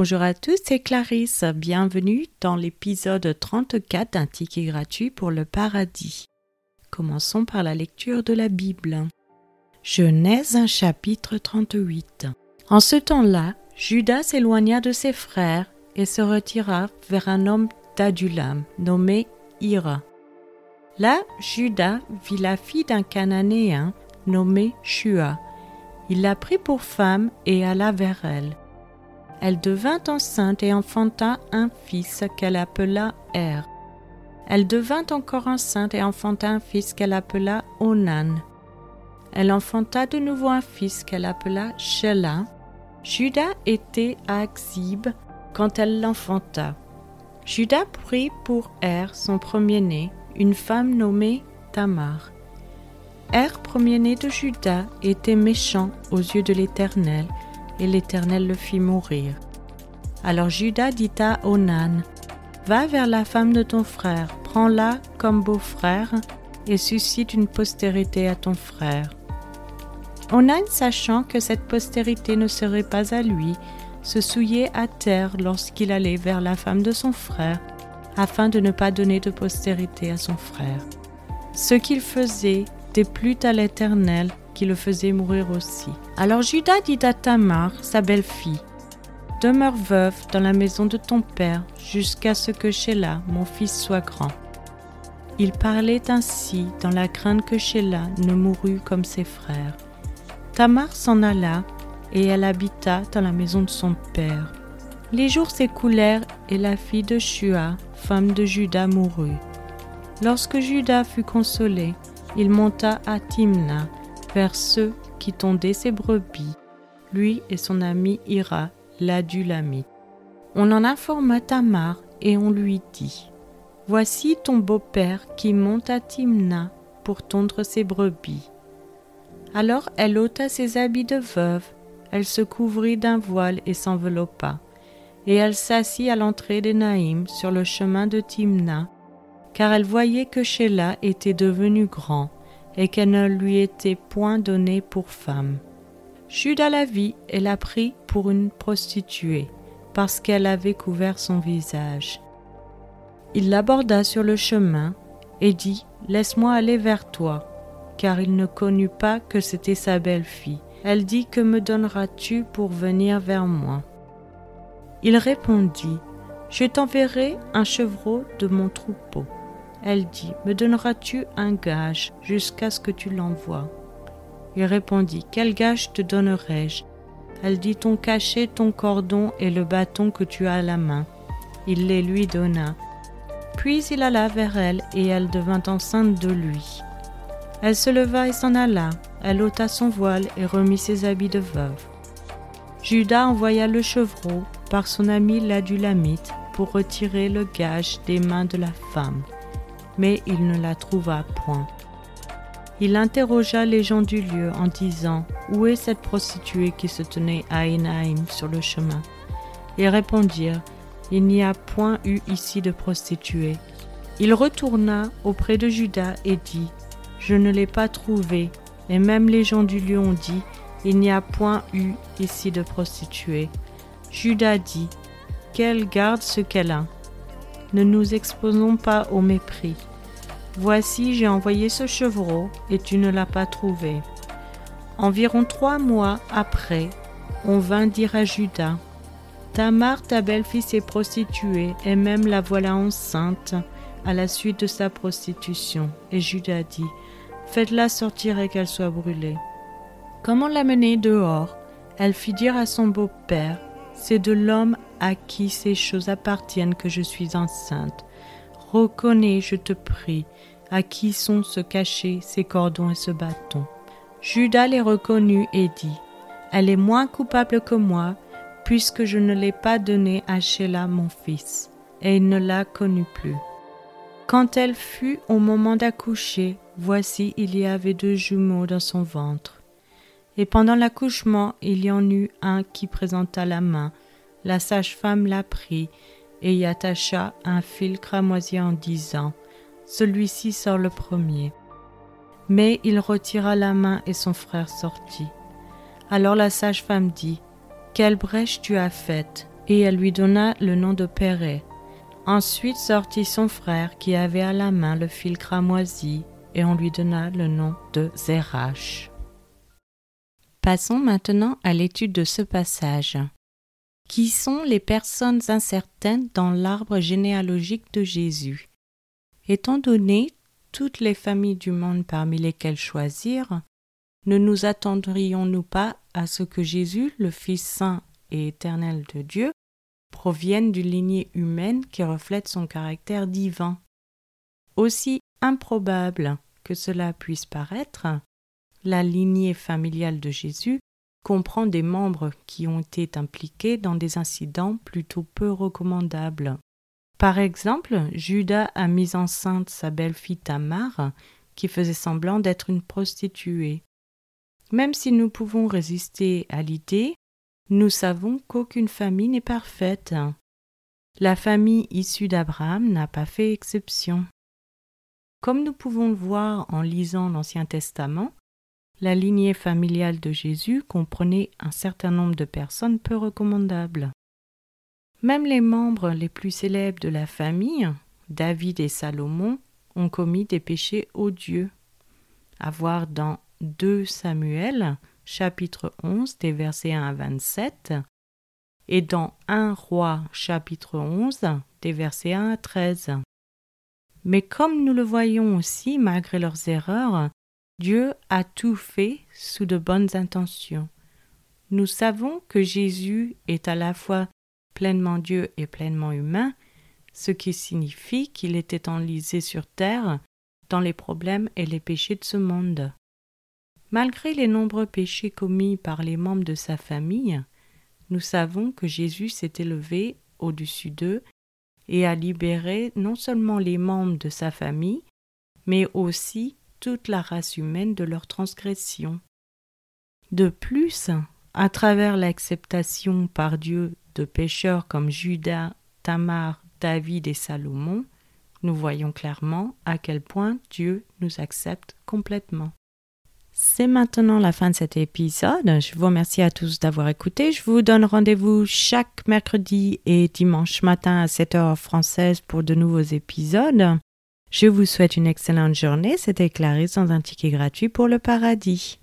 Bonjour à tous, c'est Clarisse. Bienvenue dans l'épisode 34 d'un ticket gratuit pour le paradis. Commençons par la lecture de la Bible. Genèse chapitre 38. En ce temps-là, Judas s'éloigna de ses frères et se retira vers un homme d'Adulam nommé Ira. Là, Judas vit la fille d'un Cananéen nommé Shua. Il la prit pour femme et alla vers elle. Elle devint enceinte et enfanta un fils qu'elle appela Er. Elle devint encore enceinte et enfanta un fils qu'elle appela Onan. Elle enfanta de nouveau un fils qu'elle appela Shelah. Judas était à Axib quand elle l'enfanta. Judas prit pour Er, son premier-né, une femme nommée Tamar. Er, premier-né de Judas, était méchant aux yeux de l'Éternel, et l'Éternel le fit mourir. Alors Judas dit à Onan, Va vers la femme de ton frère, prends-la comme beau-frère, et suscite une postérité à ton frère. Onan, sachant que cette postérité ne serait pas à lui, se souillait à terre lorsqu'il allait vers la femme de son frère, afin de ne pas donner de postérité à son frère. Ce qu'il faisait déplut à l'Éternel, le faisait mourir aussi. Alors Judas dit à Tamar, sa belle-fille, Demeure veuve dans la maison de ton père jusqu'à ce que Sheila, mon fils, soit grand. Il parlait ainsi dans la crainte que Sheila ne mourût comme ses frères. Tamar s'en alla et elle habita dans la maison de son père. Les jours s'écoulèrent et la fille de Shua, femme de Judas, mourut. Lorsque Judas fut consolé, il monta à Timna vers ceux qui tondaient ses brebis, lui et son ami Ira, l'adulamite. On en informa Tamar et on lui dit Voici ton beau-père qui monte à Timna pour tondre ses brebis. Alors elle ôta ses habits de veuve, elle se couvrit d'un voile et s'enveloppa, et elle s'assit à l'entrée des Naïm sur le chemin de Timna, car elle voyait que Sheila était devenu grand et qu'elle ne lui était point donnée pour femme. Judas la vit et la prit pour une prostituée, parce qu'elle avait couvert son visage. Il l'aborda sur le chemin et dit Laisse-moi aller vers toi, car il ne connut pas que c'était sa belle-fille. Elle dit Que me donneras-tu pour venir vers moi? Il répondit Je t'enverrai un chevreau de mon troupeau. Elle dit Me donneras-tu un gage jusqu'à ce que tu l'envoies? Il répondit Quel gage te donnerai-je? Elle dit Ton cachet, ton cordon et le bâton que tu as à la main. Il les lui donna. Puis il alla vers elle, et elle devint enceinte de lui. Elle se leva et s'en alla. Elle ôta son voile et remit ses habits de veuve. Judas envoya le chevreau par son ami l'adulamite pour retirer le gage des mains de la femme, mais il ne la trouva point. Il interrogea les gens du lieu en disant Où est cette prostituée qui se tenait à Enaim sur le chemin? Ils répondirent Il n'y a point eu ici de prostituée. Il retourna auprès de Judas et dit Je ne l'ai pas trouvée. Et même les gens du lieu ont dit Il n'y a point eu ici de prostituée. Judas dit Qu'elle garde ce qu'elle a. Ne nous exposons pas au mépris. Voici, j'ai envoyé ce chevreau, et tu ne l'as pas trouvé. Environ trois mois après, on vint dire à Judas, Tamar, ta belle-fille, s'est prostituée, et même la voilà enceinte à la suite de sa prostitution. Et Judas dit, Faites-la sortir et qu'elle soit brûlée. Comme on l'a menée dehors, elle fit dire à son beau-père, C'est de l'homme à qui ces choses appartiennent que je suis enceinte. Reconnais, je te prie, à qui sont se cachés ces cordons et ce bâton. Judas les reconnut et dit Elle est moins coupable que moi, puisque je ne l'ai pas donnée à Sheila mon fils, et il ne la connut plus. Quand elle fut au moment d'accoucher, voici il y avait deux jumeaux dans son ventre. Et pendant l'accouchement, il y en eut un qui présenta la main. La sage-femme la prit et y attacha un fil cramoisi en disant celui-ci sort le premier. Mais il retira la main et son frère sortit. Alors la sage-femme dit Quelle brèche tu as faite et elle lui donna le nom de Péré. Ensuite sortit son frère qui avait à la main le fil cramoisi, et on lui donna le nom de Zérach. Passons maintenant à l'étude de ce passage. Qui sont les personnes incertaines dans l'arbre généalogique de Jésus? Étant donné toutes les familles du monde parmi lesquelles choisir, ne nous attendrions-nous pas à ce que Jésus, le Fils saint et éternel de Dieu, provienne d'une lignée humaine qui reflète son caractère divin? Aussi improbable que cela puisse paraître, la lignée familiale de Jésus comprend des membres qui ont été impliqués dans des incidents plutôt peu recommandables. Par exemple, Judas a mis enceinte sa belle-fille Tamar, qui faisait semblant d'être une prostituée. Même si nous pouvons résister à l'idée, nous savons qu'aucune famille n'est parfaite. La famille issue d'Abraham n'a pas fait exception. Comme nous pouvons le voir en lisant l'Ancien Testament, la lignée familiale de Jésus comprenait un certain nombre de personnes peu recommandables. Même les membres les plus célèbres de la famille, David et Salomon, ont commis des péchés odieux. À voir dans 2 Samuel, chapitre 11, des versets 1 à 27, et dans 1 Roi, chapitre 11, des versets 1 à 13. Mais comme nous le voyons aussi, malgré leurs erreurs, Dieu a tout fait sous de bonnes intentions. Nous savons que Jésus est à la fois pleinement Dieu et pleinement humain, ce qui signifie qu'il était enlisé sur terre dans les problèmes et les péchés de ce monde. Malgré les nombreux péchés commis par les membres de sa famille, nous savons que Jésus s'est élevé au-dessus d'eux et a libéré non seulement les membres de sa famille, mais aussi toute la race humaine de leur transgression. De plus, à travers l'acceptation par Dieu de pécheurs comme Judas, Tamar, David et Salomon, nous voyons clairement à quel point Dieu nous accepte complètement. C'est maintenant la fin de cet épisode. Je vous remercie à tous d'avoir écouté. Je vous donne rendez-vous chaque mercredi et dimanche matin à 7h française pour de nouveaux épisodes. Je vous souhaite une excellente journée. C'était Clarisse dans un ticket gratuit pour le paradis.